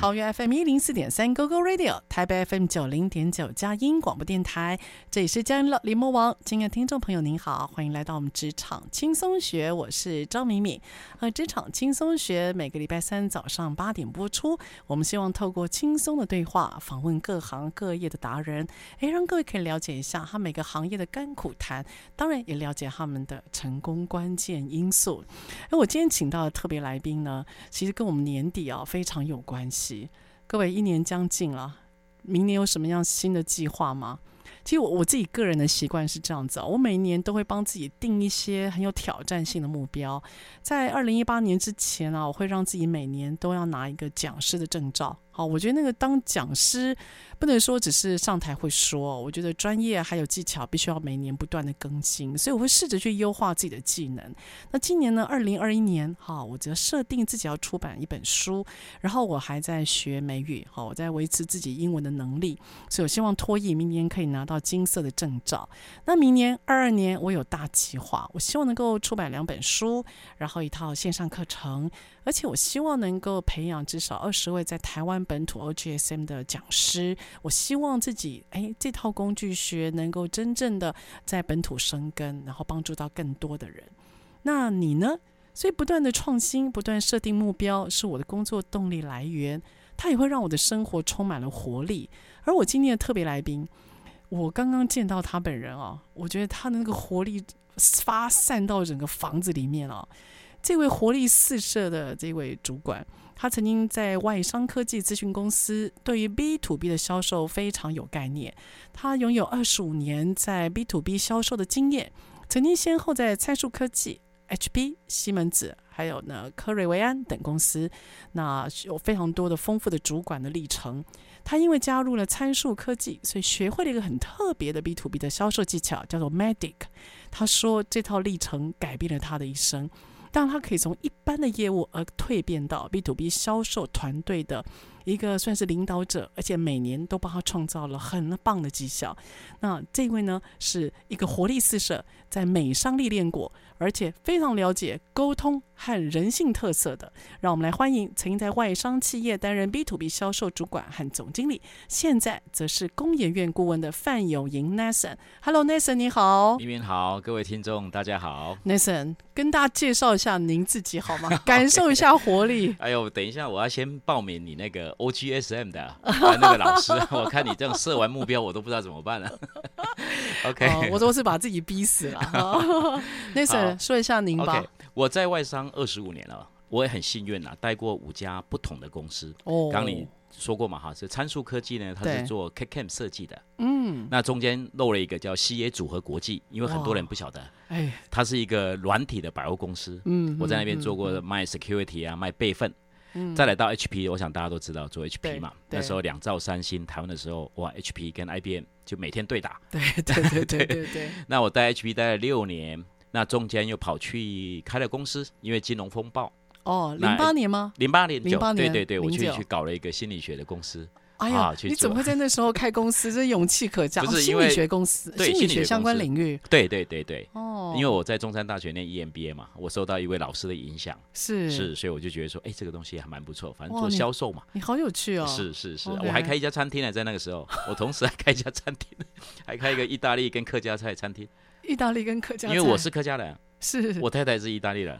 桃园 FM 一零四点三 GoGo Radio，台北 FM 九零点九佳音广播电台，这里是佳音乐联播网。亲爱的听众朋友，您好，欢迎来到我们职场轻松学，我是张敏敏。呃，职场轻松学每个礼拜三早上八点播出。我们希望透过轻松的对话，访问各行各业的达人，诶，让各位可以了解一下他每个行业的甘苦谈，当然也了解他们的成功关键因素。而我今天请到的特别来宾呢，其实跟我们年底啊非常有关系。各位，一年将近了，明年有什么样新的计划吗？其实我我自己个人的习惯是这样子啊，我每年都会帮自己定一些很有挑战性的目标。在二零一八年之前啊，我会让自己每年都要拿一个讲师的证照。好，我觉得那个当讲师不能说只是上台会说，我觉得专业还有技巧必须要每年不断的更新，所以我会试着去优化自己的技能。那今年呢，二零二一年，哈，我则设定自己要出版一本书，然后我还在学美语，哈，我在维持自己英文的能力，所以我希望托译明年可以拿到金色的证照。那明年二二年，我有大计划，我希望能够出版两本书，然后一套线上课程。而且我希望能够培养至少二十位在台湾本土 OGSM 的讲师。我希望自己哎，这套工具学能够真正的在本土生根，然后帮助到更多的人。那你呢？所以不断的创新，不断设定目标，是我的工作动力来源。它也会让我的生活充满了活力。而我今天的特别来宾，我刚刚见到他本人啊，我觉得他的那个活力发散到整个房子里面啊。这位活力四射的这位主管，他曾经在外商科技咨询公司，对于 B to B 的销售非常有概念。他拥有二十五年在 B to B 销售的经验，曾经先后在参数科技、HP、西门子，还有呢科瑞维安等公司，那有非常多的丰富的主管的历程。他因为加入了参数科技，所以学会了一个很特别的 B to B 的销售技巧，叫做 Magic。他说这套历程改变了他的一生。但他可以从一般的业务而蜕变到 B to B 销售团队的一个算是领导者，而且每年都帮他创造了很棒的绩效。那这位呢，是一个活力四射，在美商历练过，而且非常了解沟通和人性特色的。让我们来欢迎曾经在外商企业担任 B to B 销售主管和总经理，现在则是工研院顾问的范有莹 Nathan。Hello，Nathan，你好。明明好，各位听众大家好。Nathan，跟大家介绍一下您自己好吗？感受一下活力。哎呦，等一下，我要先报名你那个。OGSM 的、啊、那个老师，我看你这样设完目标，我都不知道怎么办了。OK，、哦、我都是把自己逼死了。那 Sir 说一下您吧。Okay, 我在外商二十五年了，我也很幸运啊，待过五家不同的公司。哦，刚你说过嘛哈，是参数科技呢，它是做 CAD/CAM 设计的。嗯，那中间漏了一个叫 CA 组合国际，因为很多人不晓得。哎，它是一个软体的百货公司。嗯，我在那边做过卖 security 啊，卖备份。再来到 HP，我想大家都知道做 HP 嘛。那时候两兆三星，台湾的时候哇，HP 跟 IBM 就每天对打。对对对对对对，对。那我在 HP 待了六年，那中间又跑去开了公司，因为金融风暴。哦，零八年吗？零八年，零八年，对对对，我去去搞了一个心理学的公司。哎呀，你怎么会在那时候开公司？这勇气可嘉。不是心理学公司，对心理学相关领域。对对对对。哦。因为我在中山大学念 EMBA 嘛，我受到一位老师的影响。是。是，所以我就觉得说，哎，这个东西还蛮不错，反正做销售嘛。你好有趣哦。是是是，我还开一家餐厅呢，在那个时候，我同时还开一家餐厅，还开一个意大利跟客家菜餐厅。意大利跟客家菜。因为我是客家人，是我太太是意大利人。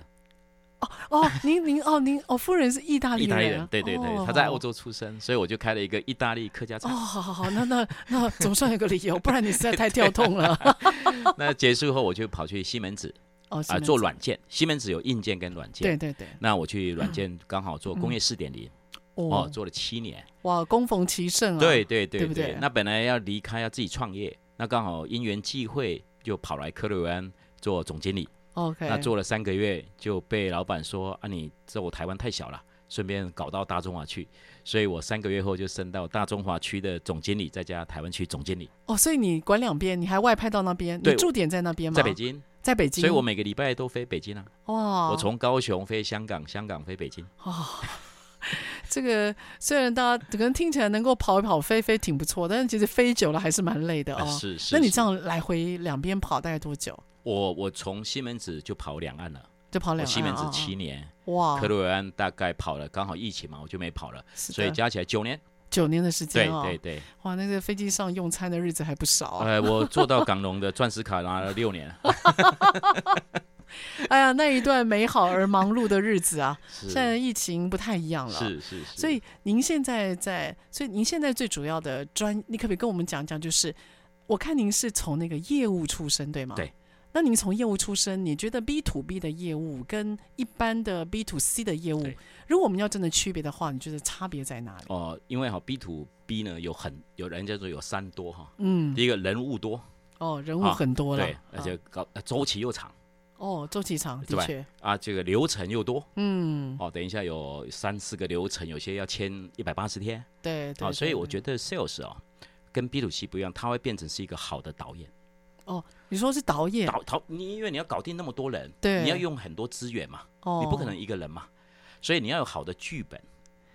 哦哦，您您哦您哦，夫人是意大利人，意大利人，对对对，她、哦、在欧洲出生，所以我就开了一个意大利客家菜。哦，好好好，那那那总算有个理由，不然你实在太跳 痛了。那结束后，我就跑去西门子，哦啊、呃，做软件。西门子有硬件跟软件，对对对。那我去软件刚好做工业四点零。哦，哦，做了七年。哇，恭逢其盛啊！对对对对，对？那本来要离开，要自己创业，那刚好因缘际会，就跑来科瑞湾做总经理。OK，那做了三个月，就被老板说啊，你在我台湾太小了，顺便搞到大中华去。所以我三个月后就升到大中华区的总经理，再加台湾区总经理。哦，所以你管两边，你还外派到那边？你驻点在那边吗？在北京，在北京。所以我每个礼拜都飞北京啊。哇！我从高雄飞香港，香港飞北京。哦，这个虽然大家可能听起来能够跑一跑、飞飞挺不错，但是其实飞久了还是蛮累的哦。啊、是是。那你这样来回两边跑大概多久？我我从西门子就跑两岸了。就跑两岸，西门子七年，哇，克瑞安大概跑了，刚好疫情嘛，我就没跑了，所以加起来九年，九年的时间对对对，哇，那个飞机上用餐的日子还不少啊。哎，我做到港龙的钻石卡拿了六年。哎呀，那一段美好而忙碌的日子啊，现在疫情不太一样了，是是是。所以您现在在，所以您现在最主要的专，你可不可以跟我们讲讲？就是我看您是从那个业务出身，对吗？对。那您从业务出身，你觉得 B to B 的业务跟一般的 B to C 的业务，如果我们要真的区别的话，你觉得差别在哪里？哦、呃，因为哈 B to B 呢有很有人叫做有三多哈，嗯，第一个人物多，哦，人物很多了，对，而且高周期又长，哦，周期长，的确。啊，这个流程又多，嗯，哦，等一下有三四个流程，有些要签一百八十天，对，对，啊，所以我觉得 Sales 哦，跟 B to C 不一样，它会变成是一个好的导演。哦，你说是导演导导你，因为你要搞定那么多人，对，你要用很多资源嘛，哦，你不可能一个人嘛，所以你要有好的剧本，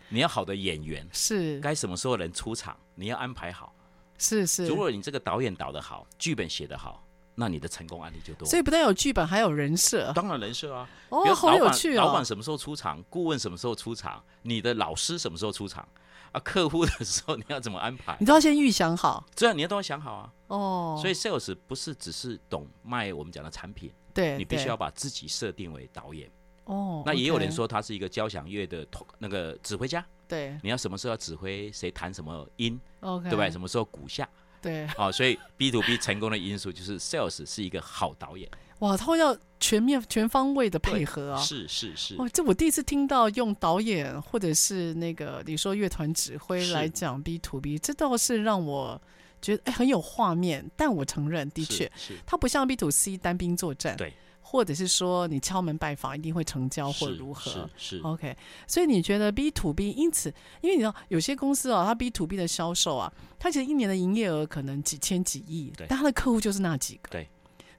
你要好的演员，是该什么时候人出场，你要安排好，是是。如果你这个导演导得好，剧本写得好，那你的成功案例就多。所以不但有剧本，还有人设，当然人设啊，哦，好有趣啊，老板什么时候出场，顾问什么时候出场，你的老师什么时候出场。啊，客户的时候你要怎么安排？你都要先预想好，这样你要都要想好啊。哦，所以 sales 不是只是懂卖我们讲的产品，对，你必须要把自己设定为导演。哦，那也有人说他是一个交响乐的那个指挥家，对，你要什么时候要指挥谁弹什么音，OK，对不对？什么时候鼓下，对，哦，所以 B to B 成功的因素就是 sales 是一个好导演。哇，他会要全面全方位的配合啊！是是是，哇，这我第一次听到用导演或者是那个你说乐团指挥来讲 B to B，这倒是让我觉得哎很有画面。但我承认，的确，它不像 B to C 单兵作战，对，或者是说你敲门拜访一定会成交或如何，是，是，是 OK。所以你觉得 B to B，因此，因为你知道有些公司哦，它 B to B 的销售啊，它其实一年的营业额可能几千几亿，但它的客户就是那几个，对。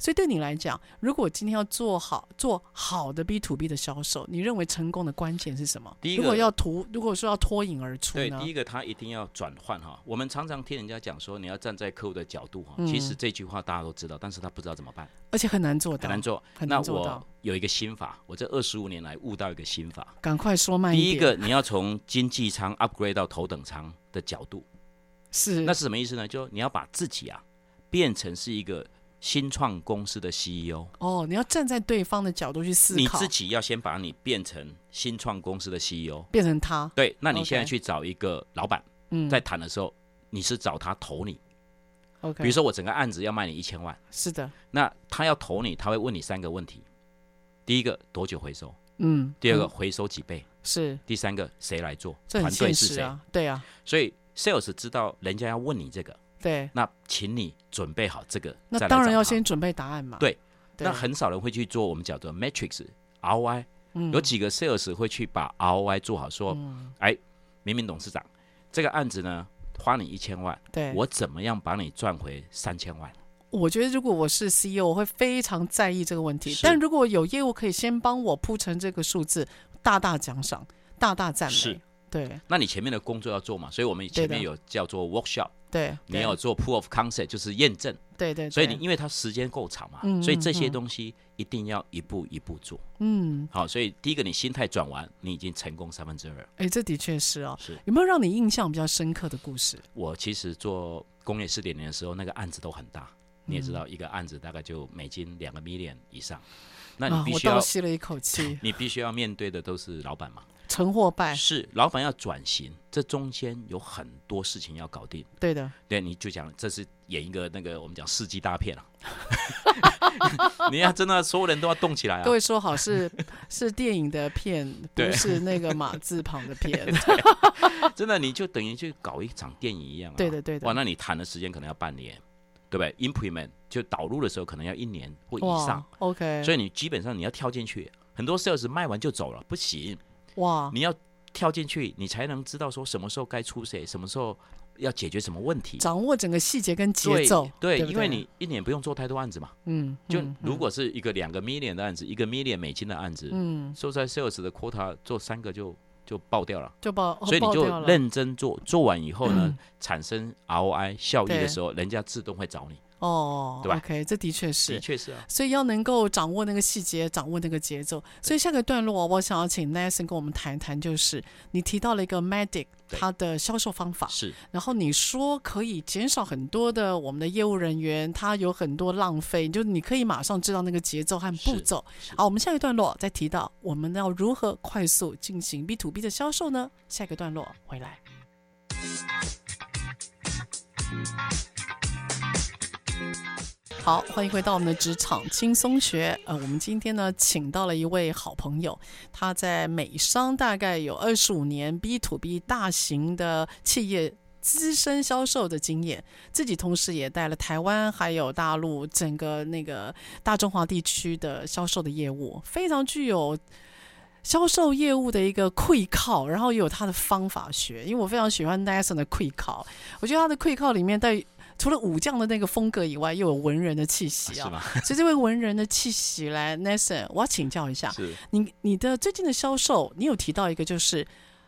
所以对你来讲，如果今天要做好做好的 B to B 的销售，你认为成功的关键是什么？第一个，如果要图，如果说要脱颖而出，对，第一个他一定要转换哈。我们常常听人家讲说，你要站在客户的角度哈、嗯。其实这句话大家都知道，但是他不知道怎么办，而且很难做到，很难做。很难做到。那我有一个心法，我这二十五年来悟到一个心法，赶快说慢一点。第一个，你要从经济舱 upgrade 到头等舱的角度，是，那是什么意思呢？就你要把自己啊变成是一个。新创公司的 CEO 哦，你要站在对方的角度去思考，你自己要先把你变成新创公司的 CEO，变成他。对，那你现在去找一个老板，嗯，在谈的时候，你是找他投你。OK，比如说我整个案子要卖你一千万，是的，那他要投你，他会问你三个问题：第一个多久回收？嗯，第二个回收几倍？是。第三个谁来做？团队是谁？对啊，所以 Sales 知道人家要问你这个。对，那请你准备好这个。那当然要先准备答案嘛。对，那很少人会去做我们叫做 matrix ROI，嗯，有几个 sales 会去把 ROI 做好，说，嗯、哎，明明董事长，这个案子呢花你一千万，对，我怎么样帮你赚回三千万？我觉得如果我是 CEO，我会非常在意这个问题。但如果有业务可以先帮我铺成这个数字，大大奖赏，大大赞美。是，对。那你前面的工作要做嘛？所以我们前面有叫做 workshop。对，你要做 proof of concept，就是验证。对对，对。所以你因为它时间够长嘛，嗯，所以这些东西一定要一步一步做。嗯。好，所以第一个你心态转完，你已经成功三分之二。哎，这的确是哦。是。有没有让你印象比较深刻的故事？我其实做工业四点零的时候，那个案子都很大。你也知道，一个案子大概就美金两个 million 以上。那你必须要。吸了一口气。你必须要面对的都是老板嘛。成或败是老板要转型，这中间有很多事情要搞定。对的，对，你就讲这是演一个那个我们讲世纪大片啊，你要真的所有人都要动起来啊！各位说好是 是电影的片，不是那个马字旁的片。真的，你就等于去搞一场电影一样啊！对的，对的。哇，那你谈的时间可能要半年，对不对？Implement 就导入的时候可能要一年或以上。OK，所以你基本上你要跳进去，很多 sales 卖完就走了，不行。哇！你要跳进去，你才能知道说什么时候该出谁，什么时候要解决什么问题，掌握整个细节跟节奏。对，对对，因为你一年不用做太多案子嘛。嗯。就如果是一个两个 million 的案子，嗯、一个 million 美金的案子，嗯，说在 sales 的 quota 做三个就就爆掉了，就爆。所以你就认真做，做完以后呢，嗯、产生 ROI 效益的时候，人家自动会找你。哦，对吧？OK，这的确是，的确是啊。所以要能够掌握那个细节，掌握那个节奏。所以下个段落，我想要请 Nathan 跟我们谈一谈，就是你提到了一个 MEDDIC 它的销售方法，是。然后你说可以减少很多的我们的业务人员，他有很多浪费，就是你可以马上知道那个节奏和步骤。好，我们下一段落再提到我们要如何快速进行 B to B 的销售呢？下个段落回来。好，欢迎回到我们的职场轻松学。呃，我们今天呢，请到了一位好朋友，他在美商大概有二十五年 B to B 大型的企业资深销售的经验，自己同时也带了台湾还有大陆整个那个大中华地区的销售的业务，非常具有销售业务的一个会考，然后也有他的方法学。因为我非常喜欢 Nathan 的会考，我觉得他的会考里面带。除了武将的那个风格以外，又有文人的气息啊！所以这位文人的气息来，Nathan，我要请教一下，是你你的最近的销售，你有提到一个就是。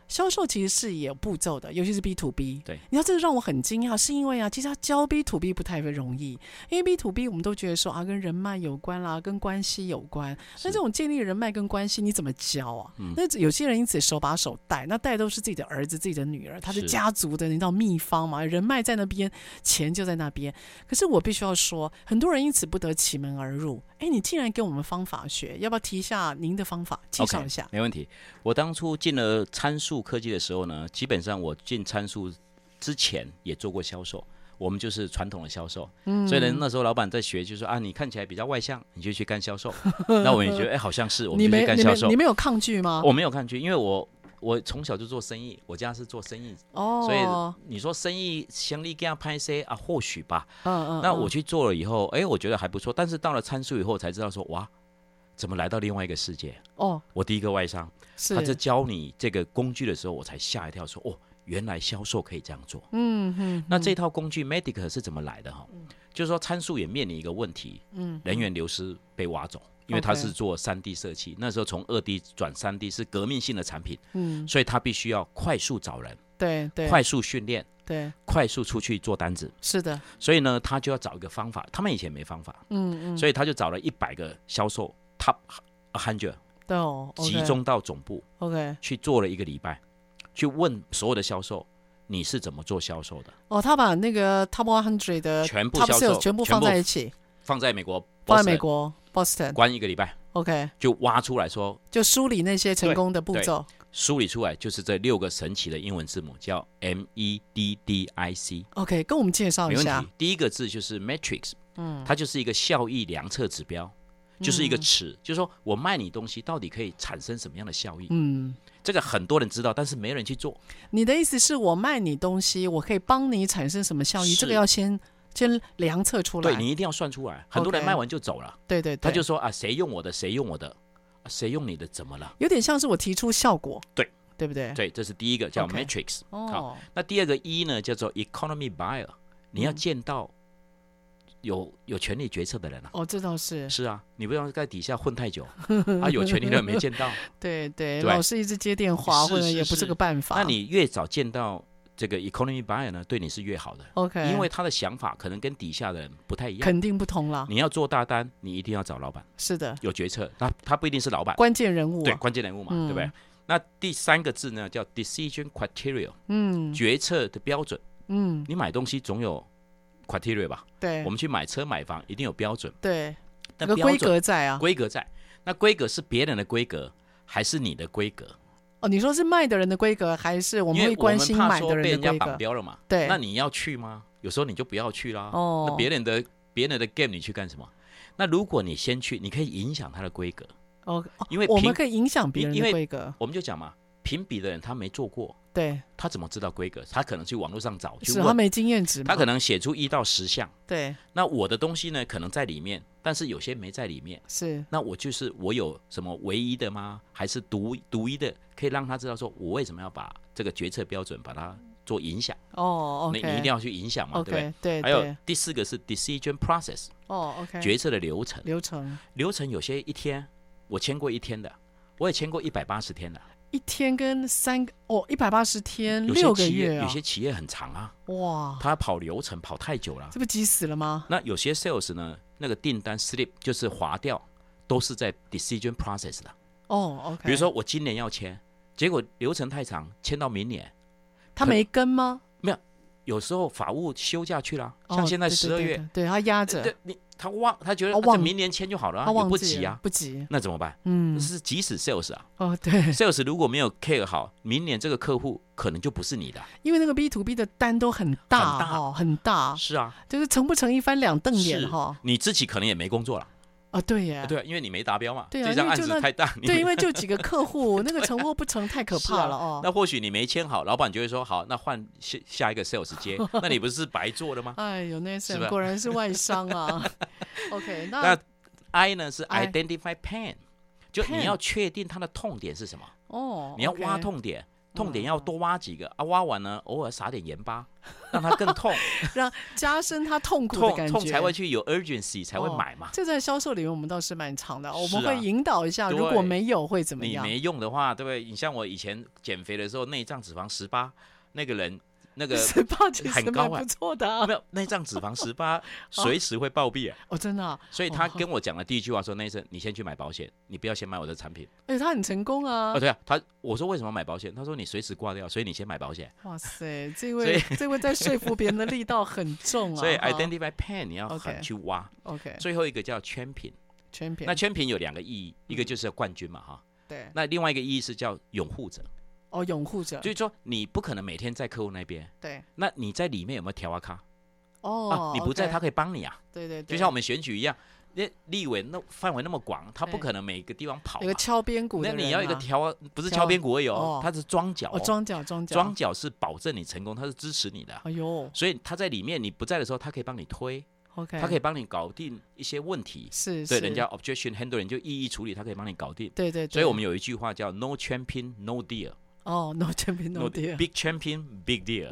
销售其实是也有步骤的，尤其是 B to B。对，你知道这个让我很惊讶，是因为啊，其实他教 B to B 不太容易，因为 B to B 我们都觉得说啊，跟人脉有关啦，跟关系有关。那这种建立人脉跟关系，你怎么教啊？嗯、那有些人因此手把手带，那带都是自己的儿子、自己的女儿，他是家族的，你知道秘方嘛？人脉在那边，钱就在那边。可是我必须要说，很多人因此不得其门而入。哎，你竟然给我们方法学，要不要提一下您的方法，介绍一下？Okay, 没问题。我当初进了参数科技的时候呢，基本上我进参数之前也做过销售，我们就是传统的销售。嗯，所以呢，那时候老板在学，就说啊，你看起来比较外向，你就去干销售。那我也觉得，哎，好像是，我们 就去干销售。你没有抗拒吗？我没有抗拒，因为我。我从小就做生意，我家是做生意，哦，所以你说生意相力给他拍 C 啊，或许吧，嗯嗯，那我去做了以后，哎，我觉得还不错，但是到了参数以后才知道说，哇，怎么来到另外一个世界？哦，我第一个外商，他在教你这个工具的时候，我才吓一跳，说，哦，原来销售可以这样做，嗯嗯，那这套工具 MEDDIC 是怎么来的？哈？就是说参数也面临一个问题，嗯，人员流失被挖走。因为他是做三 D 设计，那时候从二 D 转三 D 是革命性的产品，嗯，所以他必须要快速找人，对对，快速训练，对，快速出去做单子，是的，所以呢，他就要找一个方法，他们以前没方法，嗯嗯，所以他就找了一百个销售 Top hundred，对哦，集中到总部，OK，去做了一个礼拜，去问所有的销售，你是怎么做销售的？哦，他把那个 Top one hundred 的全部销售全部放在一起，放在美国，放在美国。Boston 关一个礼拜，OK，就挖出来说，就梳理那些成功的步骤，梳理出来就是这六个神奇的英文字母，叫 M E D D I C。OK，跟我们介绍一下。第一个字就是 Matrix，嗯，它就是一个效益量测指标，就是一个尺，嗯、就是说我卖你东西到底可以产生什么样的效益？嗯，这个很多人知道，但是没人去做。你的意思是我卖你东西，我可以帮你产生什么效益？这个要先。先量测出来，对，你一定要算出来。很多人卖完就走了，对对对，他就说啊，谁用我的，谁用我的，谁用你的，怎么了？有点像是我提出效果，对对不对？对，这是第一个叫 Matrix。哦，那第二个 E 呢，叫做 Economy Buyer，你要见到有有权力决策的人啊。哦，这倒是。是啊，你不要在底下混太久 啊，有权力的人没见到。对对，老是一直接电话，或者也不是个办法。那你越早见到。这个 economy buyer 呢，对你是越好的。OK，因为他的想法可能跟底下的人不太一样，肯定不同了。你要做大单，你一定要找老板。是的，有决策，那他不一定是老板，关键人物。对，关键人物嘛，对不对？那第三个字呢，叫 decision criteria，嗯，决策的标准。嗯，你买东西总有 criteria 吧？对，我们去买车买房一定有标准。对，那个规格在啊，规格在。那规格是别人的规格还是你的规格？哦，你说是卖的人的规格，还是我们会关心买的人的规格？被人家绑标了嘛？对，那你要去吗？有时候你就不要去啦。哦，那别人的别人的 game 你去干什么？那如果你先去，你可以影响它的规格。哦，因为我们可以影响别人的规格。我们就讲嘛，评比的人他没做过，对，他怎么知道规格？他可能去网络上找，是他没经验值，他可能写出一到十项。对，那我的东西呢，可能在里面，但是有些没在里面。是，那我就是我有什么唯一的吗？还是独独一的，可以让他知道说我为什么要把这个决策标准把它做影响？哦，你你一定要去影响嘛，对不对？对。还有第四个是 decision process。哦，OK。决策的流程。流程。流程有些一天。我签过一天的，我也签过一百八十天的。一天跟三个哦，一百八十天六个月，有些企业很长啊。哇，他跑流程跑太久了，这不急死了吗？那有些 sales 呢，那个订单 slip 就是划掉，都是在 decision process 的。哦，OK。比如说我今年要签，结果流程太长，签到明年。他没跟吗？没有，有时候法务休假去了，像现在十二月，对他压着。对你。他忘，他觉得这明年签就好了，啊，不急啊，不急，那怎么办？嗯，是即使 sales 啊，哦对，sales 如果没有 care 好，明年这个客户可能就不是你的，因为那个 B to B 的单都很大，很大，很大，是啊，就是成不成一翻两瞪眼哈，你自己可能也没工作了。啊，对呀，对，因为你没达标嘛，对啊，这张案子太大，对，因为就几个客户，那个成或不成太可怕了哦。那或许你没签好，老板就会说好，那换下下一个 sales 接，那你不是白做了吗？哎呦，那是果然是外商啊。OK，那 I 呢是 identify pain，就你要确定他的痛点是什么哦，你要挖痛点。痛点要多挖几个啊，挖完呢，偶尔撒点盐巴，让它更痛，让加深它痛苦的感觉，痛才会去有 urgency 才会买嘛。这在销售里面我们倒是蛮长的，我们会引导一下，如果没有会怎么样？你没用的话，对不对？你像我以前减肥的时候，内脏脂肪十八，那个人。那 个十八其实很高啊，不错的啊。没有内脏脂肪十八，随时会暴毙啊！哦，真的啊。所以他跟我讲的第一句话说：“那医生，你先去买保险，你不要先买我的产品。”哎，他很成功啊。哦，对啊，他我说为什么买保险？他说你随时挂掉，所以你先买保险。哇塞，这位这位在说服别人的力道很重啊。所以 identify pain 你要很去挖。OK。最后一个叫 champion。champion。那 champion 有两个意义，一个就是冠军嘛，哈。对。那另外一个意义是叫拥护者。哦，拥护者，就是说你不可能每天在客户那边，对，那你在里面有没有调啊卡？哦、啊，你不在，他可以帮你啊。对对对，就像我们选举一样，那立委那范围那么广，他不可能每个地方跑。有个敲边鼓，那你要一个调，不是敲边鼓而已哦，他是装脚，装脚装脚，装脚是保证你成功，他是支持你的。哎呦，所以他在里面，你不在的时候，他可以帮你推，OK，他可以帮你搞定一些问题，是，对，人家 objection handling 就异议处理，他可以帮你搞定。对对，所以我们有一句话叫 No champion, no deal。哦、oh,，no champion，no deal，big champion，big deal，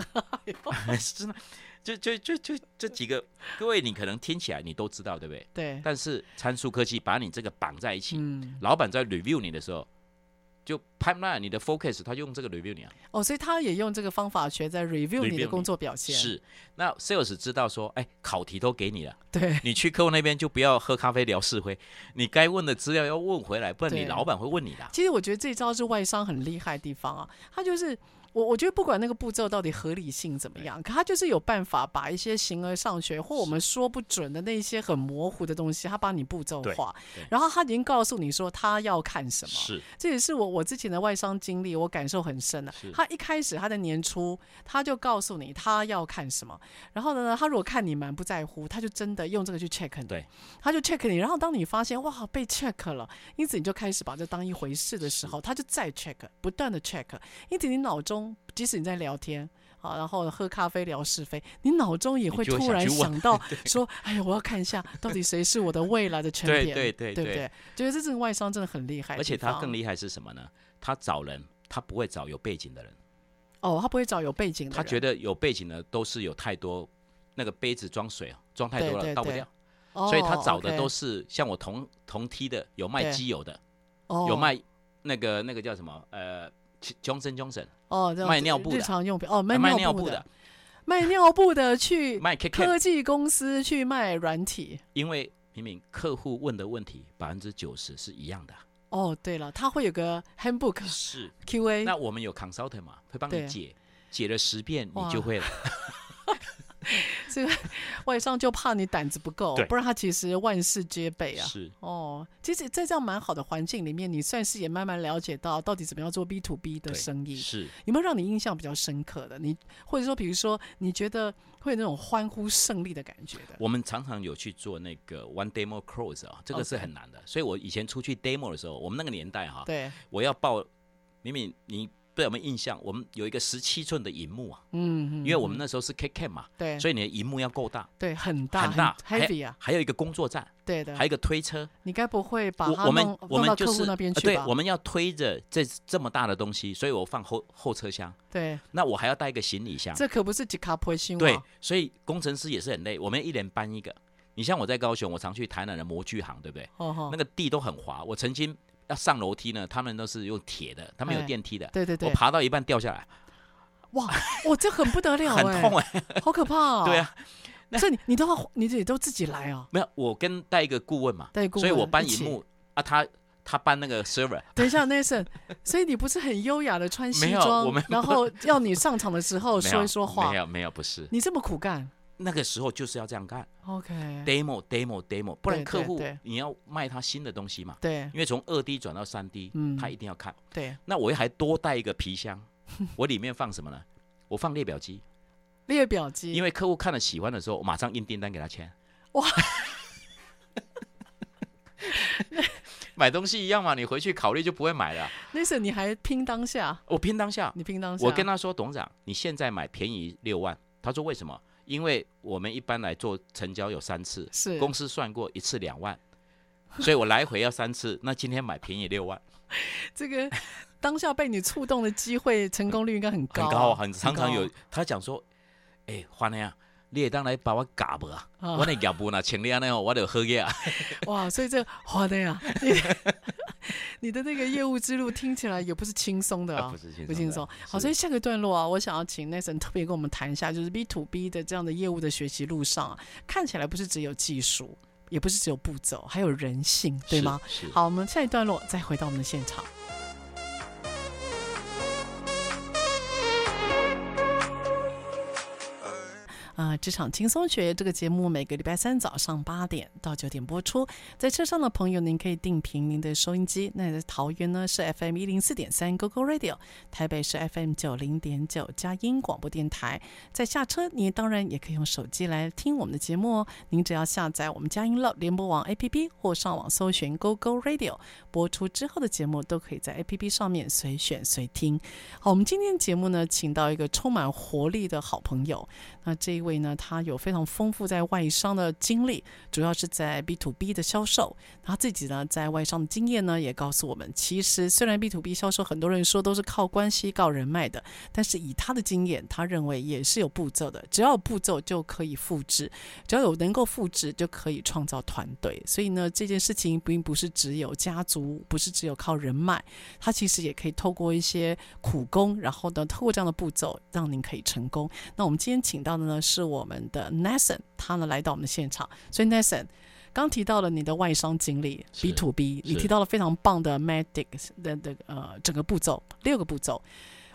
真的，就就就就这几个，各位你可能听起来你都知道，对不对？对。但是参数科技把你这个绑在一起，嗯，老板在 review 你的时候。就 pipeline 你的 focus，他用这个 review 你啊。哦，所以他也用这个方法学在 review 你的工作表现。是，那 sales 知道说，哎，考题都给你了，对，你去客户那边就不要喝咖啡聊是非，你该问的资料要问回来，不然你老板会问你的。其实我觉得这招是外商很厉害的地方啊，他就是。我我觉得不管那个步骤到底合理性怎么样，可他就是有办法把一些形而上学或我们说不准的那些很模糊的东西，他帮你步骤化，然后他已经告诉你说他要看什么。是，这也是我我之前的外商经历，我感受很深的、啊。他一开始他在年初他就告诉你他要看什么，然后呢，他如果看你蛮不在乎，他就真的用这个去 check 你。对，他就 check 你，然后当你发现哇被 check 了，因此你就开始把这当一回事的时候，他就再 check，不断的 check，因此你脑中。即使你在聊天啊，然后喝咖啡聊是非，你脑中也会突然想到 说：“哎呀，我要看一下到底谁是我的未来的圈点。”对对对，对不对？觉得这种外商真的很厉害。而且他更厉害是什么呢？他找人，他不会找有背景的人。哦，他不会找有背景的人。他觉得有背景的都是有太多那个杯子装水啊，装太多了倒不掉，所以他找的都是像我同同梯的，有卖机油的，有卖那个那个叫什么呃。Johnson Johnson 哦，卖尿布的，日常用品。哦，卖尿布的，卖尿布的去 卖科技公司去卖软体，因为明明客户问的问题百分之九十是一样的。哦，对了，他会有个 handbook 是。QA，那我们有 consultant 嘛，会帮你解，解了十遍你就会了。这个外商就怕你胆子不够，不然他其实万事皆备啊。是哦，其实，在这样蛮好的环境里面，你算是也慢慢了解到到底怎么样做 B to B 的生意。是有没有让你印象比较深刻的？你或者说，比如说，你觉得会有那种欢呼胜利的感觉的？我们常常有去做那个 One Demo Close 啊，这个是很难的。Okay. 所以我以前出去 Demo 的时候，我们那个年代哈，对，我要报，明明你。对我们印象，我们有一个十七寸的荧幕啊，嗯嗯，因为我们那时候是 K Cam 嘛，对，所以你的荧幕要够大，对，很大很大，heavy 啊，还有一个工作站，对的，还有一个推车，你该不会把我们我们就是那边去？对，我们要推着这这么大的东西，所以我放后后车厢，对，那我还要带一个行李箱，这可不是几卡破新对，所以工程师也是很累，我们一人搬一个。你像我在高雄，我常去台南的模具行，对不对？那个地都很滑，我曾经。要上楼梯呢，他们都是用铁的，他们有电梯的。对对对，我爬到一半掉下来，哇，哇，这很不得了，很痛哎，好可怕哦。对啊，这你你都要你自己都自己来哦。没有，我跟带一个顾问嘛，带顾问，所以我搬荧幕啊，他他搬那个 server。等一下，Nathan，所以你不是很优雅的穿西装，然后要你上场的时候说一说话？没有没有，不是。你这么苦干？那个时候就是要这样干，OK，demo，demo，demo，不然客户你要卖他新的东西嘛，对，因为从二 D 转到三 D，嗯，他一定要看，对，那我还多带一个皮箱，我里面放什么呢？我放列表机，列表机，因为客户看了喜欢的时候，我马上印订单给他签，哇，买东西一样嘛，你回去考虑就不会买了。那时候你还拼当下，我拼当下，你拼当下，我跟他说，董事长，你现在买便宜六万。他说：“为什么？因为我们一般来做成交有三次，是公司算过一次两万，所以我来回要三次。那今天买便宜六万，这个当下被你触动的机会成功率应该很高，啊，很高，很常常有。他讲说：‘哎，华内啊，你也当来把我嘎不啊？我那嘎不呢？请你啊，那我得喝呀。’哇，所以这华内啊。”你的那个业务之路听起来也不是轻松的啊，不是轻松，不轻松。好，所以下个段落啊，我想要请 Nathan 特别跟我们谈一下，就是 B to B 的这样的业务的学习路上啊，看起来不是只有技术，也不是只有步骤，还有人性，对吗？好，我们下一段落再回到我们的现场。啊，职场轻松学这个节目每个礼拜三早上八点到九点播出。在车上的朋友，您可以定频您的收音机。那在桃园呢是 FM 一零四点三 GoGo Radio，台北是 FM 九零点九佳音广播电台。在下车，您当然也可以用手机来听我们的节目哦。您只要下载我们佳音乐联播网 APP 或上网搜寻 GoGo Radio，播出之后的节目都可以在 APP 上面随选随听。好，我们今天节目呢，请到一个充满活力的好朋友。那这一位呢，他有非常丰富在外商的经历，主要是在 B to B 的销售。他自己呢，在外商的经验呢，也告诉我们，其实虽然 B to B 销售很多人说都是靠关系、靠人脉的，但是以他的经验，他认为也是有步骤的。只要有步骤就可以复制，只要有能够复制就可以创造团队。所以呢，这件事情并不是只有家族，不是只有靠人脉，他其实也可以透过一些苦功，然后呢，透过这样的步骤，让您可以成功。那我们今天请到的。呢是我们的 Nathan，他呢来到我们的现场。所以 Nathan 刚提到了你的外商经历 B to B，你提到了非常棒的 Medic 的的呃整个步骤六个步骤。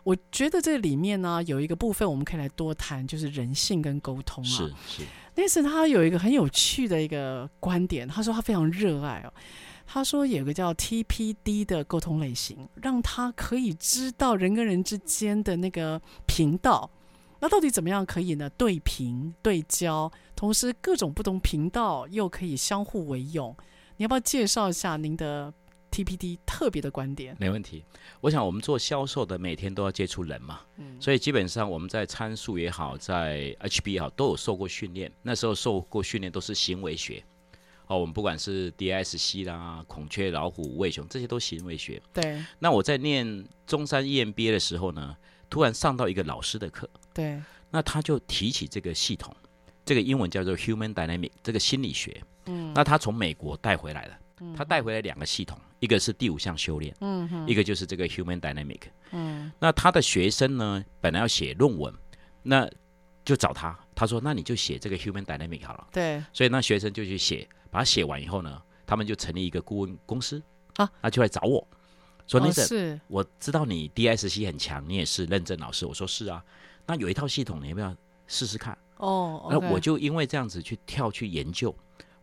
我觉得这里面呢有一个部分我们可以来多谈，就是人性跟沟通啊。是是，Nathan 他有一个很有趣的一个观点，他说他非常热爱哦。他说有个叫 TPD 的沟通类型，让他可以知道人跟人之间的那个频道。那到底怎么样可以呢？对频对焦，同时各种不同频道又可以相互为用。你要不要介绍一下您的 TPD 特别的观点？没问题。我想我们做销售的每天都要接触人嘛，嗯，所以基本上我们在参数也好，在 HB 也好，都有受过训练。那时候受过训练都是行为学。哦，我们不管是 DISC 啦、孔雀、老虎、无尾熊，这些都行为学。对。那我在念中山 EMBA 的时候呢，突然上到一个老师的课。对，那他就提起这个系统，这个英文叫做 Human Dynamic，这个心理学。嗯，那他从美国带回来了，嗯、他带回来两个系统，一个是第五项修炼，嗯哼，一个就是这个 Human Dynamic。嗯，那他的学生呢，本来要写论文，那就找他，他说那你就写这个 Human Dynamic 好了。对，所以那学生就去写，把它写完以后呢，他们就成立一个顾问公司啊，那就来找我。说那是，我知道你 DSC 很强，你也是认证老师。我说是啊，那有一套系统，你要不要试试看。哦，那我就因为这样子去跳去研究，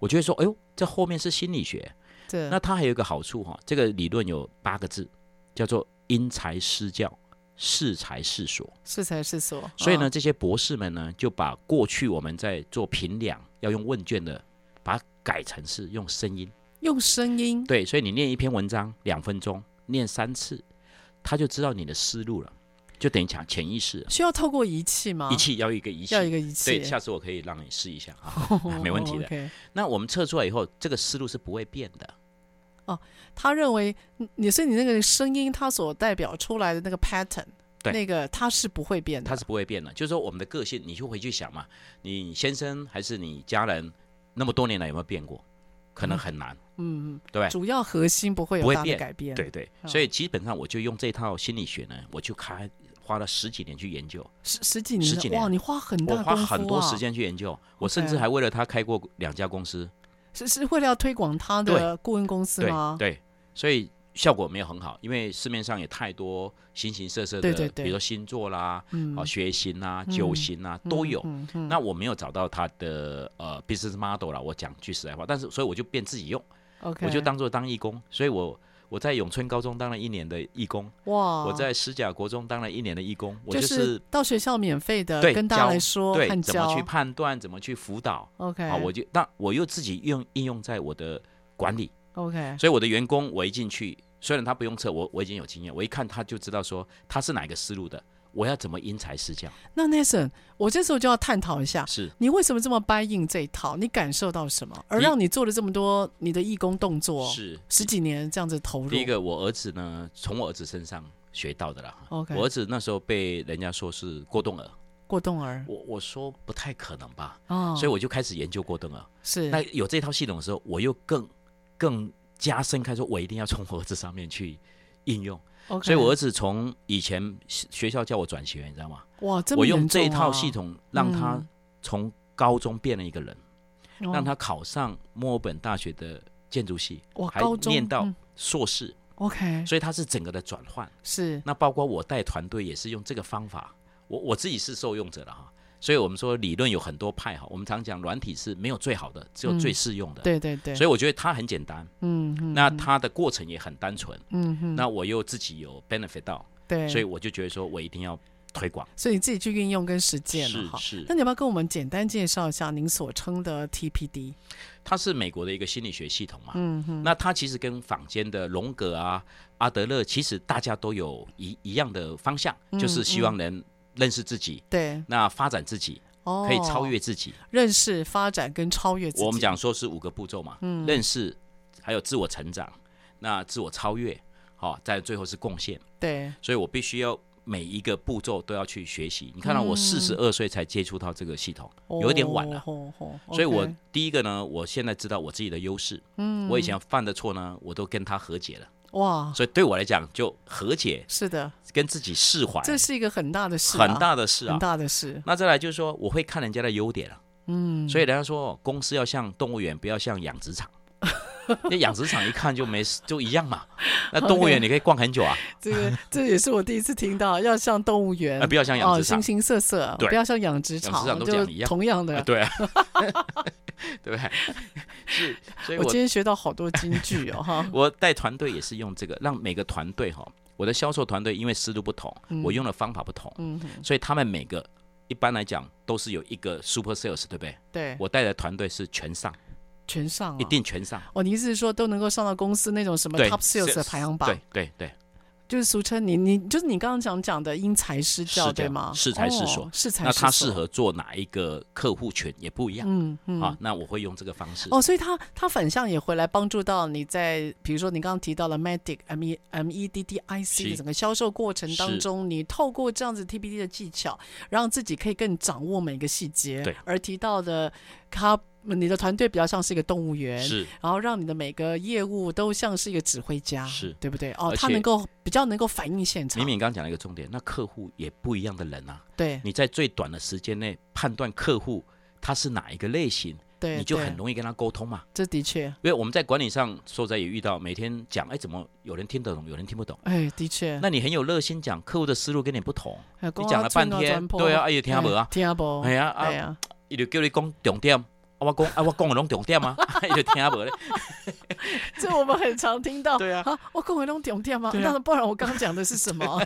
我就会说，哎呦，这后面是心理学。对，那它还有一个好处哈，这个理论有八个字，叫做因材施教，适才适所。适才适所。所以呢，这些博士们呢，就把过去我们在做评量要用问卷的，把它改成是用声音。用声音。对，所以你念一篇文章两分钟，念三次，他就知道你的思路了。就等于讲潜意识，需要透过仪器吗？仪器要一个仪器，要一个仪器。对，下次我可以让你试一下啊，没问题的。Okay. 那我们测出来以后，这个思路是不会变的。哦，他认为你是你那个声音，它所代表出来的那个 pattern，对，那个它是不会变的，它是不会变的。就是说，我们的个性，你就回去想嘛，你先生还是你家人，那么多年来有没有变过？可能很难，嗯嗯，对，主要核心不会有大的改变，对对。所以基本上我就用这套心理学呢，我就开。花了十几年去研究，十十几年，十几年哇！你花很大、啊，我花很多时间去研究。我甚至还为了他开过两家公司，是是为了要推广他的顾问公司吗？对，对，所以效果没有很好，因为市面上也太多形形色色的，对对对，比如说星座啦，嗯、啊，血型啊，九型啊、嗯、都有。那我没有找到他的呃 business model 啦，我讲句实在话，但是所以我就变自己用我就当做当义工，所以我。我在永春高中当了一年的义工，哇！我在石甲国中当了一年的义工，我就是、到学校免费的，跟大家来说，对，怎么去判断，怎么去辅导，OK，啊，我就那我又自己用应用在我的管理，OK，所以我的员工我一进去，虽然他不用测，我我已经有经验，我一看他就知道说他是哪个思路的。我要怎么因材施教？那 Nathan，我这时候就要探讨一下，是你为什么这么 buy in 这一套？你感受到什么，而让你做了这么多你的义工动作？是十几年这样子投入。第一个，我儿子呢，从我儿子身上学到的啦。OK，我儿子那时候被人家说是过动儿，过动儿，我我说不太可能吧？哦，所以我就开始研究过动儿。是，那有这套系统的时候，我又更更加深开，说我一定要从我儿子上面去应用。所以，我儿子从以前学校叫我转学，你知道吗？哇，这么严重啊！我用这一套系统让他从高中变了一个人，嗯，让他考上墨尔本大学的建筑系，哇，还念到硕士。OK，嗯，所以他是整个的转换。是。那包括我带团队也是用这个方法，我我自己是受用者了哈。所以我们说理论有很多派哈，我们常讲软体是没有最好的，只有最适用的。嗯、对对对。所以我觉得它很简单，嗯，嗯，那它的过程也很单纯，嗯哼。那我又自己有 benefit 到，对，所以我就觉得说我一定要推广。所以你自己去运用跟实践了哈。是是。那你要不要跟我们简单介绍一下您所称的 TPD？它是美国的一个心理学系统嘛，嗯哼。那它其实跟坊间的荣格啊、阿德勒，其实大家都有一一样的方向，嗯，就是希望能认识自己，对，那发展自己。可以超越自己，认识、发展跟超越自己。我们讲说是五个步骤嘛，嗯，认识，还有自我成长，那自我超越，好，在最后是贡献。对，所以我必须要每一个步骤都要去学习。你看到我四十二岁才接触到这个系统，有一点晚了。所以我第一个呢，我现在知道我自己的优势。嗯，我以前犯的错呢，我都跟他和解了。哇！所以对我来讲，就和解是的，跟自己释怀，这是一个很大的事，啊，很大的事啊，很大的事。那再来就是说，我会看人家的优点了，嗯，所以人家说公司要像动物园，不要像养殖场。那养殖场一看就没事，就一样嘛。那动物园你可以逛很久啊。这个这也是我第一次听到，要像动物园，呃、不要像养殖场，形形色色，不要像养殖场，养殖场都讲一样，同样的，呃、对啊，对不对？是，所以我，今天学到好多金句哦，哈。我带团队也是用这个，让每个团队哈，我的销售团队因为思路不同，嗯、我用的方法不同，嗯，所以他们每个一般来讲都是有一个 super sales，对不对？对，我带的团队是全上。全上、啊，一定全上。哦，你意思是说都能够上到公司那种什么 top sales 的排行榜？对对对，就是俗称你你就是你刚刚讲讲的因材施教对吗？适才适所，适才。那他适合做哪一个客户群也不一样。嗯嗯。啊，那我会用这个方式。哦，所以他他反向也回来帮助到你在，比如说你刚刚提到了 MEDDIC M E M E D D I C 的整个销售过程当中，你透过这样子 T P D 的技巧，让自己可以更掌握每个细节。对。而提到的他。你的团队比较像是一个动物园，是，然后让你的每个业务都像是一个指挥家，是对不对？哦，他能够比较能够反映现场。明明刚刚讲了一个重点，那客户也不一样的人啊，对，你在最短的时间内判断客户他是哪一个类型，对，你就很容易跟他沟通嘛。这的确，因为我们在管理上说在也遇到，每天讲，哎，怎么有人听得懂，有人听不懂？哎，的确。那你很有热心讲，客户的思路跟你不同，你讲了半天，对啊，哎呀，听不懂啊，听不懂，哎呀，哎呀，伊就叫你讲重点。我讲啊，我讲的拢重点吗？就听无咧。这我们很常听到。对啊，我讲的拢重点吗？那不然我刚讲的是什么？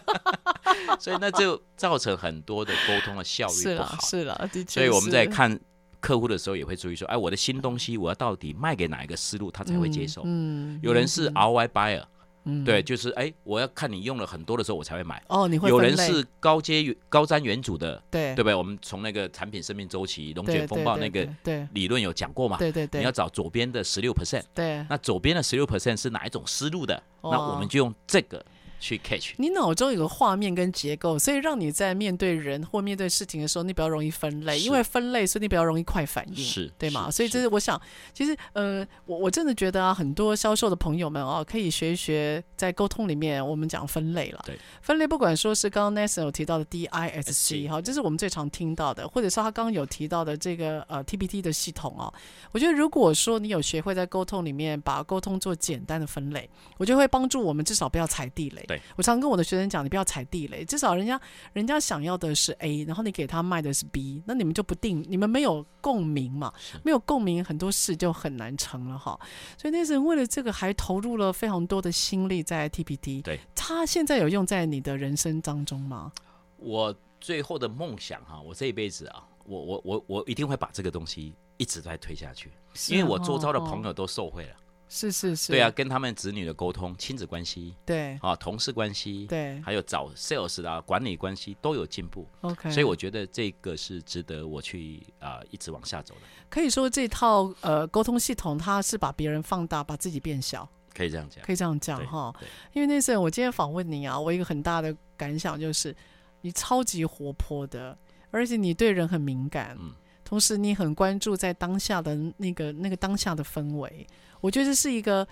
所以那就造成很多的沟通的效率不好。是了，的确。所以我们在看客户的时候，也会注意说，哎，我的新东西，我要到底卖给哪一个思路，他才会接受？嗯，有人是 ROI buyer。嗯，对，就是哎，我要看你用了很多的时候，我才会买。哦，你会有人是高阶高瞻远瞩的，对对不对？我们从那个产品生命周期、龙卷风暴那个理论有讲过嘛？对对对，你要找左边的十六 percent，对，那左边的十六 percent 是哪一种思路的？那我们就用这个。去 catch，你脑中有个画面跟结构，所以让你在面对人或面对事情的时候，你比较容易分类，因为分类，所以你比较容易快反应，是对吗？所以这是我想，其实呃，我我真的觉得啊，很多销售的朋友们哦，可以学一学，在沟通里面我们讲分类了。对，分类不管说是刚刚 Nathan 有提到的 D I S C 哈，这是我们最常听到的，或者是他刚刚有提到的这个呃 T P T 的系统哦。我觉得如果说你有学会在沟通里面把沟通做简单的分类，我觉得会帮助我们至少不要踩地雷。对，我常跟我的。学生讲，你不要踩地雷，至少人家人家想要的是 A，然后你给他卖的是 B，那你们就不定，你们没有共鸣嘛，没有共鸣，很多事就很难成了哈。所以那时候为了这个，还投入了非常多的心力在 TPT。对，他现在有用在你的人生当中吗？我最后的梦想哈，我这一辈子啊，我我我我一定会把这个东西一直在推下去，因为我周遭的朋友都受惠了。是是是，对啊，跟他们子女的沟通、亲子关系，对。啊，同事关系，对，还有找 sales 的管理关系都有进步。OK，所以我觉得这个是值得我去啊、呃、一直往下走的。可以说这套呃沟通系统，它是把别人放大，把自己变小，可以这样讲，可以这样讲哈。因为那时候我今天访问你啊，我一个很大的感想就是，你超级活泼的，而且你对人很敏感，嗯，同时你很关注在当下的那个那个当下的氛围。我觉得这是一个，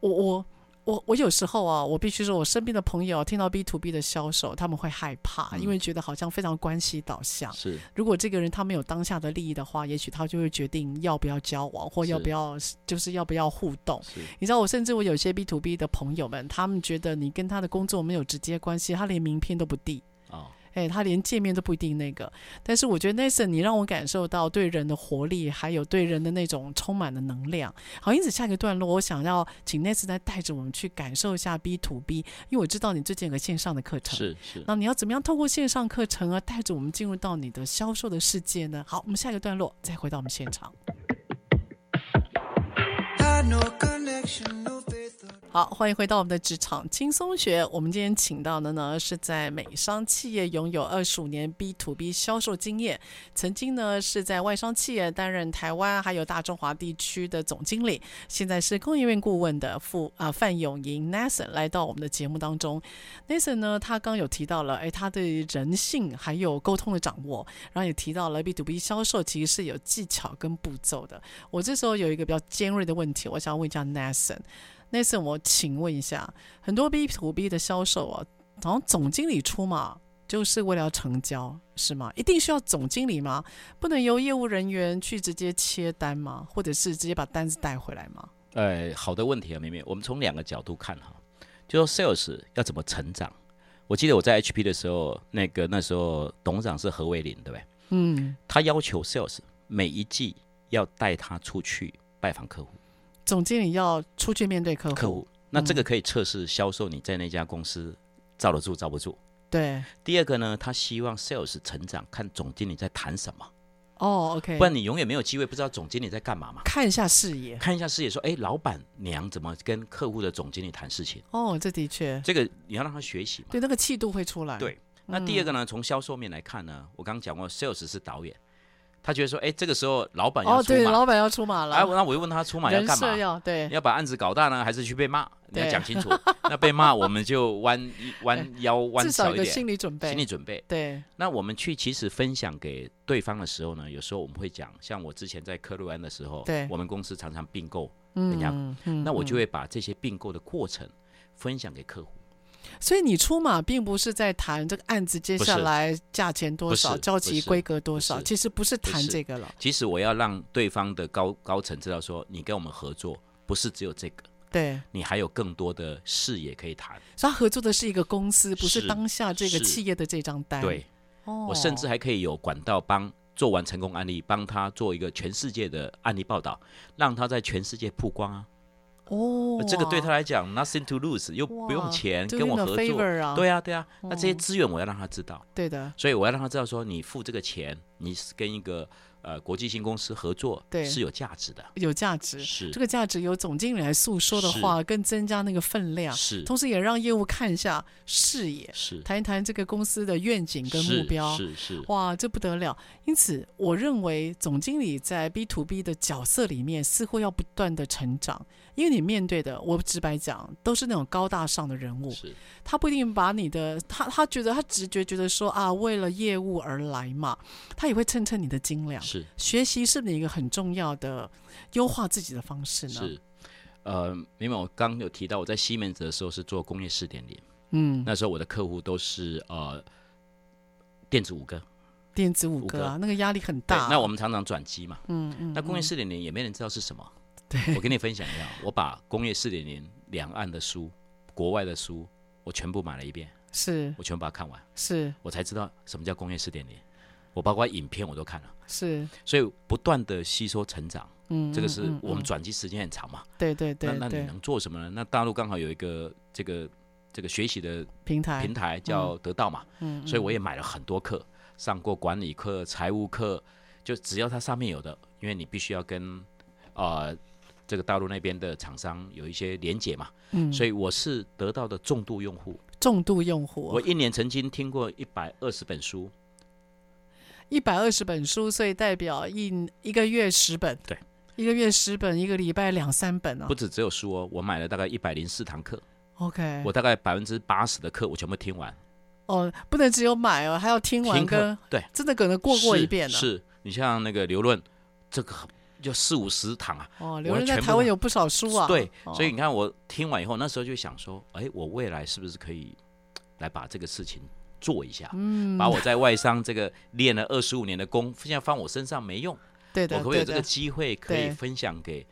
我我我我有时候啊，我必须说，我身边的朋友听到 B to B 的销售，他们会害怕，因为觉得好像非常关系导向。是，如果这个人他没有当下的利益的话，也许他就会决定要不要交往，或要不要，就是要不要互动。你知道，我甚至我有些 B to B 的朋友们，他们觉得你跟他的工作没有直接关系，他连名片都不递。哦。哎，他连见面都不一定那个，但是我觉得 Nathan，你让我感受到对人的活力，还有对人的那种充满的能量。好，因此下一个段落，我想要请 Nathan 来带着我们去感受一下 B to B，因为我知道你最近有个线上的课程，是是。那你要怎么样透过线上课程啊，带着我们进入到你的销售的世界呢？好，我们下一个段落再回到我们现场。好，欢迎回到我们的职场轻松学。我们今天请到的呢，是在美商企业拥有二十五年 B to B 销售经验，曾经呢是在外商企业担任台湾还有大中华地区的总经理，现在是工研院顾问的副啊范永盈 Nathan 来到我们的节目当中。Nathan 呢，他刚有提到了，哎，他对人性还有沟通的掌握，然后也提到了 B to B 销售其实是有技巧跟步骤的。我这时候有一个比较尖锐的问题，我想问一下 Nathan。Nathan，我请问一下，很多 B to B 的销售啊，好像总经理出马就是为了要成交，是吗？一定需要总经理吗？不能由业务人员去直接切单吗？或者是直接把单子带回来吗？哎，好的问题啊，明明，我们从两个角度看哈，就说 Sales 要怎么成长。我记得我在 HP 的时候，那个那时候董事长是何伟林，对不对？嗯，他要求 Sales 每一季要带他出去拜访客户。总经理要出去面对客户，客户，那这个可以测试销售你在那家公司罩得住罩不住。对。第二个呢，他希望 sales 成长，看总经理在谈什么。哦，OK。不然你永远没有机会不知道总经理在干嘛嘛。看一下视野，看一下视野，说，哎，老板娘怎么跟客户的总经理谈事情？哦，这的确，这个你要让他学习嘛。对，那个气度会出来。对。那第二个呢，从销售面来看呢，我刚刚讲过，sales 是导演。他觉得说，哎，这个时候老板要出马，对，老板要出马了。哎，那我就问他出马要干嘛？要对，要把案子搞大呢，还是去被骂？你要讲清楚。那被骂，我们就弯弯腰弯小一点，至少有个心理准备。心理准备。对。那我们去其实分享给对方的时候呢，有时候我们会讲，像我之前在科瑞安的时候，对，我们公司常常并购人家，那我就会把这些并购的过程分享给客户。所以你出马并不是在谈这个案子接下来价钱多少、交期规格多少，其实不是谈这个了。其实我要让对方的高高层知道说，你跟我们合作不是只有这个，对，你还有更多的视野可以谈。所以他合作的是一个公司，不是当下这个企业的这张单。对，我甚至还可以有管道帮做完成功案例，帮他做一个全世界的案例报道，让他在全世界曝光啊。哦，这个对他来讲，nothing to lose，又不用钱，跟我合作，啊、对啊，对啊，那这些资源我要让他知道，对的，所以我要让他知道说，你付这个钱，你是跟一个。呃，国际性公司合作对是有价值的，有价值是。这个价值由总经理来诉说的话，更增加那个分量，是。同时也让业务看一下视野，是。谈一谈这个公司的愿景跟目标，是是，是哇，这不得了。因此，我认为总经理在 B to B 的角色里面似乎要不断的成长，因为你面对的，我直白讲，都是那种高大上的人物，是。他不一定把你的他他觉得他直觉觉得说啊，为了业务而来嘛，他也会称称你的斤两。是。学习是你一个很重要的优化自己的方式呢。是，呃，因为我刚刚有提到我在西门子的时候是做工业四点零，嗯，那时候我的客户都是呃电子五哥，电子五哥啊，哥。那个压力很大。那我们常常转机嘛，嗯嗯，那工业四点零也没人知道是什么。对，我跟你分享一下，我把工业四点零两岸的书、国外的书，我全部买了一遍，是。我全部把它看完，是。我才知道什么叫工业四点零。我包括影片我都看了，是，所以不断的吸收成长，嗯，这个是我们转机时间很长嘛，对对对，那那你能做什么呢？那大陆刚好有一个这个这个学习的平台。平台叫得到嘛，嗯，所以我也买了很多课，上过管理课、财务课，就只要它上面有的，因为你必须要跟呃这个大陆那边的厂商有一些连结嘛，嗯，所以我是得到的重度用户，重度用户，我一年曾经听过一百二十本书。一百二十本书，所以代表一一个月十本，对，一个月十本，一个礼拜两三本哦。不止只有书哦，我买了大概一百零四堂课。OK，我大概百分之八十的课我全部听完。哦，不能只有买哦，还要听完跟对，真的可能过过一遍呢。是你像那个刘润，这个就四五十堂啊。哦，留人在台湾有不少书啊。对，所以你看我听完以后，那时候就想说，哎，我未来是不是可以来把这个事情。做一下，嗯，把我在外商这个练了二十五年的功，现在放我身上没用，对的，我可不可以有这个机会可以分享给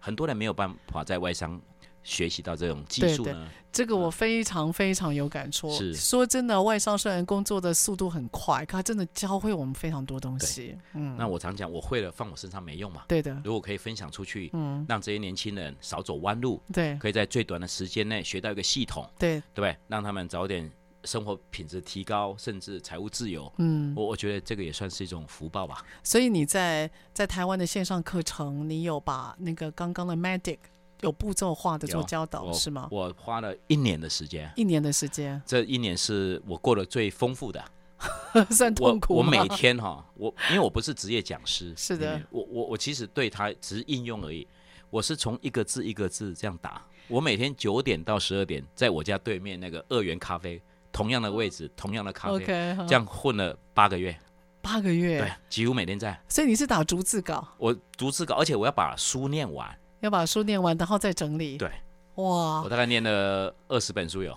很多人没有办法在外商学习到这种技术呢？这个我非常非常有感触。是说真的，外商虽然工作的速度很快，可他真的教会我们非常多东西。嗯，那我常讲，我会了放我身上没用嘛？对的，如果可以分享出去，嗯，让这些年轻人少走弯路，对，可以在最短的时间内学到一个系统，对，对不对？让他们早点。生活品质提高，甚至财务自由，嗯，我我觉得这个也算是一种福报吧。所以你在在台湾的线上课程，你有把那个刚刚的 Magic 有步骤化的做教导是吗？我花了一年的时间，一年的时间，这一年是我过得最丰富的，算痛苦。我每天哈，我因为我不是职业讲师，是的，我我我其实对他只是应用而已，我是从一个字一个字这样打。我每天九点到十二点，在我家对面那个二元咖啡。同样的位置，同样的咖啡，okay, 这样混了八个月，八个月，对，几乎每天在。所以你是打逐字稿？我逐字稿，而且我要把书念完，要把书念完，然后再整理。对，哇，我大概念了二十本书有。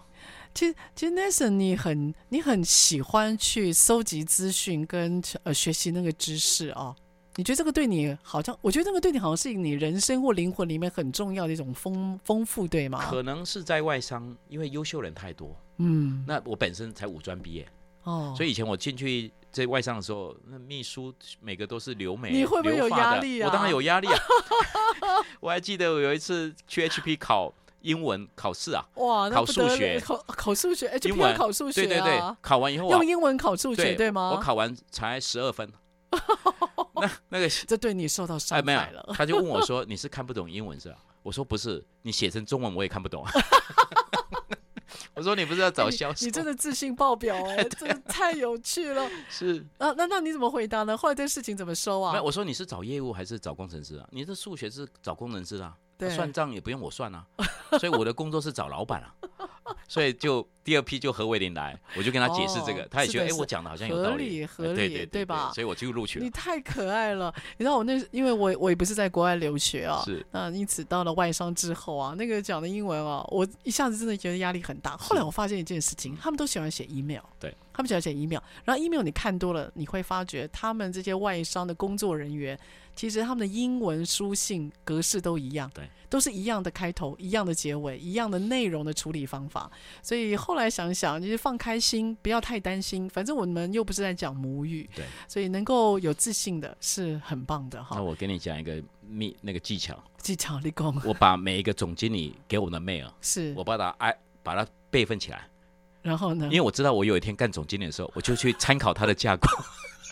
其实，其实 Nathan，你很你很喜欢去搜集资讯跟呃学习那个知识哦。你觉得这个对你好像？我觉得这个对你好像是你人生或灵魂里面很重要的一种丰丰富，对吗？可能是在外商，因为优秀人太多。嗯，那我本身才五专毕业，哦，所以以前我进去在外商的时候，那秘书每个都是留美，你会不会有压力啊？我当然有压力啊！我还记得我有一次去 HP 考英文考试啊，哇，考数学，考考数学，HP 考数学，对对对，考完以后用英文考数学，对吗？我考完才十二分，那那个 这对你受到伤害了。他就问我说：“你是看不懂英文是吧？”我说：“不是，你写成中文我也看不懂。”我说你不是要找销售？你真的自信爆表 哎，真的太有趣了。是啊，那那你怎么回答呢？后来这事情怎么收啊？没有，我说你是找业务还是找工程师啊？你的数学是找工程师啊，对，算账也不用我算啊，所以我的工作是找老板啊，所以就第二批就何伟林来，我就跟他解释这个，他也觉得哎，我讲的好像有道理，合理，合理，对对对吧？所以我就录取了。你太可爱了，你知道我那，因为我我也不是在国外留学啊，是，那因此到了外商之后啊，那个讲的英文啊，我一下子真的觉得压力很大。后来我发现一件事情，他们都喜欢写 email，对，他们喜欢写 email，然后 email 你看多了，你会发觉他们这些外商的工作人员。其实他们的英文书信格式都一样，对，都是一样的开头，一样的结尾，一样的内容的处理方法。所以后来想想，就是放开心，不要太担心，反正我们又不是在讲母语，对，所以能够有自信的是很棒的哈。那我跟你讲一个秘那个技巧，技巧立功。我把每一个总经理给我的 mail，是我把它哎把它备份起来，然后呢，因为我知道我有一天干总经理的时候，我就去参考他的架构。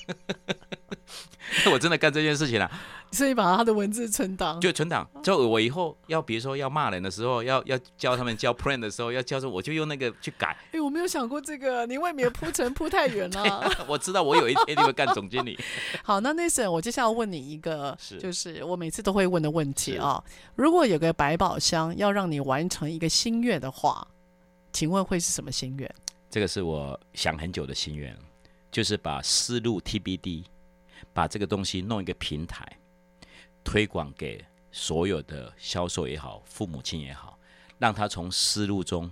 我真的干这件事情了，所以把他的文字存档，就存档。就我以后要，比如说要骂人的时候，要要教他们教 plan 的时候，要教说，我就用那个去改。哎，我没有想过这个，你未免铺陈铺太远 了。我知道我有一 天你会干总经理。好，那 Nathan，我接下来问你一个，就是我每次都会问的问题啊。如果有个百宝箱要让你完成一个心愿的话，请问会是什么心愿？这个是我想很久的心愿。就是把思路 TBD，把这个东西弄一个平台，推广给所有的销售也好，父母亲也好，让他从思路中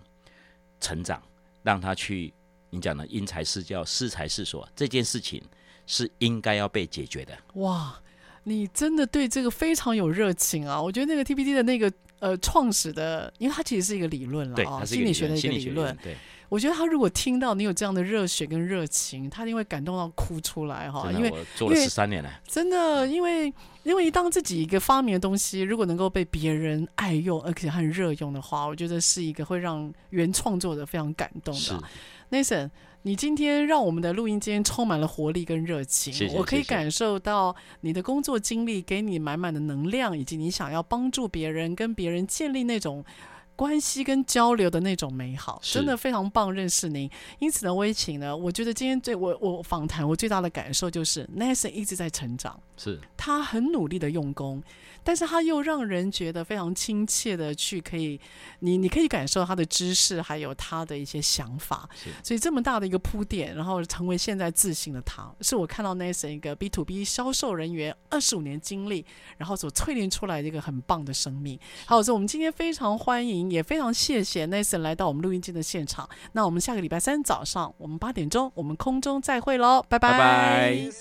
成长，让他去你讲的因材施教，适才适所，这件事情是应该要被解决的。哇，你真的对这个非常有热情啊！我觉得那个 TBD 的那个呃创始的，因为它其实是一个理论了啊，心理学的一个理论，对。我觉得他如果听到你有这样的热血跟热情，他一定会感动到哭出来哈。因为我做了十三年了，真的，因为因为当自己一个发明的东西，如果能够被别人爱用，而且很热用的话，我觉得是一个会让原创作者非常感动的。Nathan，你今天让我们的录音间充满了活力跟热情，谢谢，我可以感受到你的工作经历给你满满的能量，以及你想要帮助别人，跟别人建立那种。关系跟交流的那种美好，真的非常棒。认识您，因此呢，我也请呢，我觉得今天最我我访谈，我最大的感受就是 Nathan 一直在成长，是他很努力的用功。但是他又让人觉得非常亲切的去可以，你你可以感受他的知识，还有他的一些想法。所以这么大的一个铺垫，然后成为现在自信的他，是我看到 Nathan 一个 B to B 销售人员二十五年经历，然后所淬炼出来的一个很棒的生命。好，所以我们今天非常欢迎，也非常谢谢 Nathan 来到我们录音机的现场。那我们下个礼拜三早上，我们八点钟，我们空中再会喽，拜拜。拜拜。